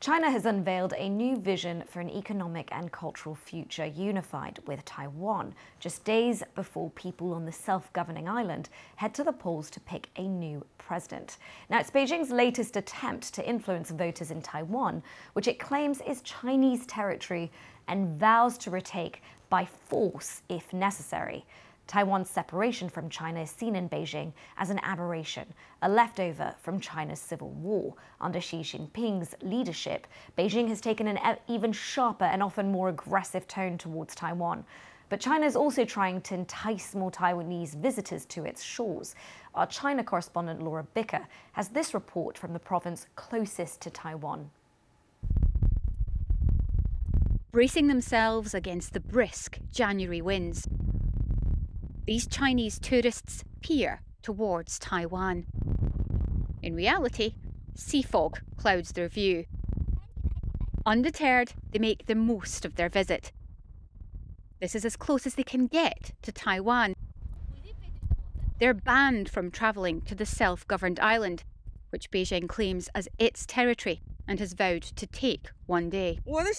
China has unveiled a new vision for an economic and cultural future unified with Taiwan, just days before people on the self governing island head to the polls to pick a new president. Now, it's Beijing's latest attempt to influence voters in Taiwan, which it claims is Chinese territory and vows to retake by force if necessary. Taiwan's separation from China is seen in Beijing as an aberration, a leftover from China's civil war. Under Xi Jinping's leadership, Beijing has taken an even sharper and often more aggressive tone towards Taiwan. But China is also trying to entice more Taiwanese visitors to its shores. Our China correspondent Laura Bicker has this report from the province closest to Taiwan. Bracing themselves against the brisk January winds, these Chinese tourists peer towards Taiwan. In reality, sea fog clouds their view. Undeterred, they make the most of their visit. This is as close as they can get to Taiwan. They're banned from travelling to the self governed island, which Beijing claims as its territory and has vowed to take one day. My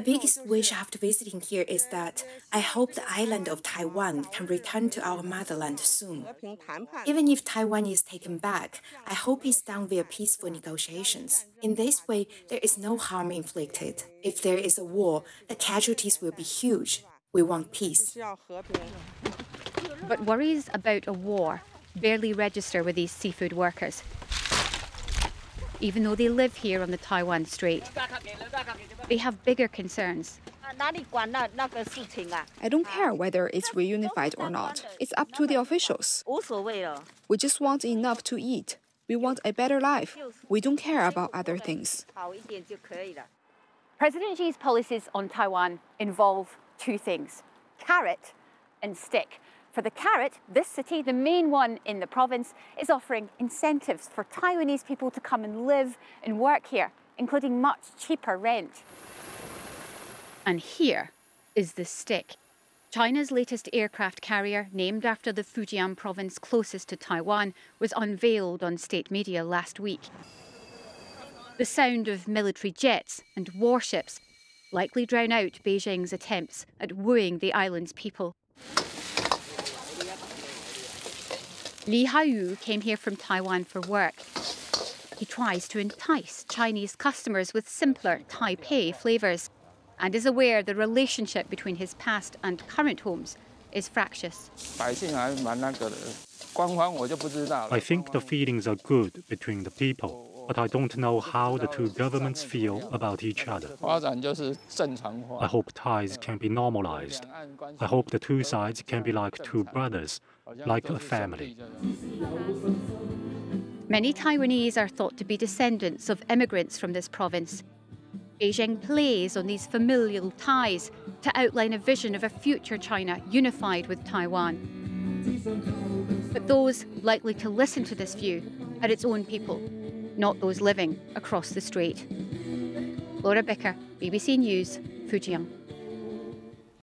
biggest wish after visiting here is that I hope the island of Taiwan can return to our motherland soon. Even if Taiwan is taken back, I hope it's done via peaceful negotiations. In this way, there is no harm inflicted. If there is a war, the casualties will be huge. We want peace. But worries about a war barely register with these seafood workers even though they live here on the Taiwan Strait. They have bigger concerns. I don't care whether it's reunified or not. It's up to the officials. We just want enough to eat. We want a better life. We don't care about other things. President Xi's policies on Taiwan involve two things carrot and stick. For the carrot, this city, the main one in the province, is offering incentives for Taiwanese people to come and live and work here, including much cheaper rent. And here is the stick. China's latest aircraft carrier, named after the Fujian province closest to Taiwan, was unveiled on state media last week. The sound of military jets and warships likely drown out Beijing's attempts at wooing the island's people. Li Haiyu came here from Taiwan for work. He tries to entice Chinese customers with simpler Taipei flavours and is aware the relationship between his past and current homes is fractious. I think the feelings are good between the people, but I don't know how the two governments feel about each other. I hope ties can be normalized. I hope the two sides can be like two brothers like a family. Many Taiwanese are thought to be descendants of immigrants from this province. Beijing plays on these familial ties to outline a vision of a future China unified with Taiwan. But those likely to listen to this view are its own people, not those living across the strait. Laura Bicker, BBC News, Fujian.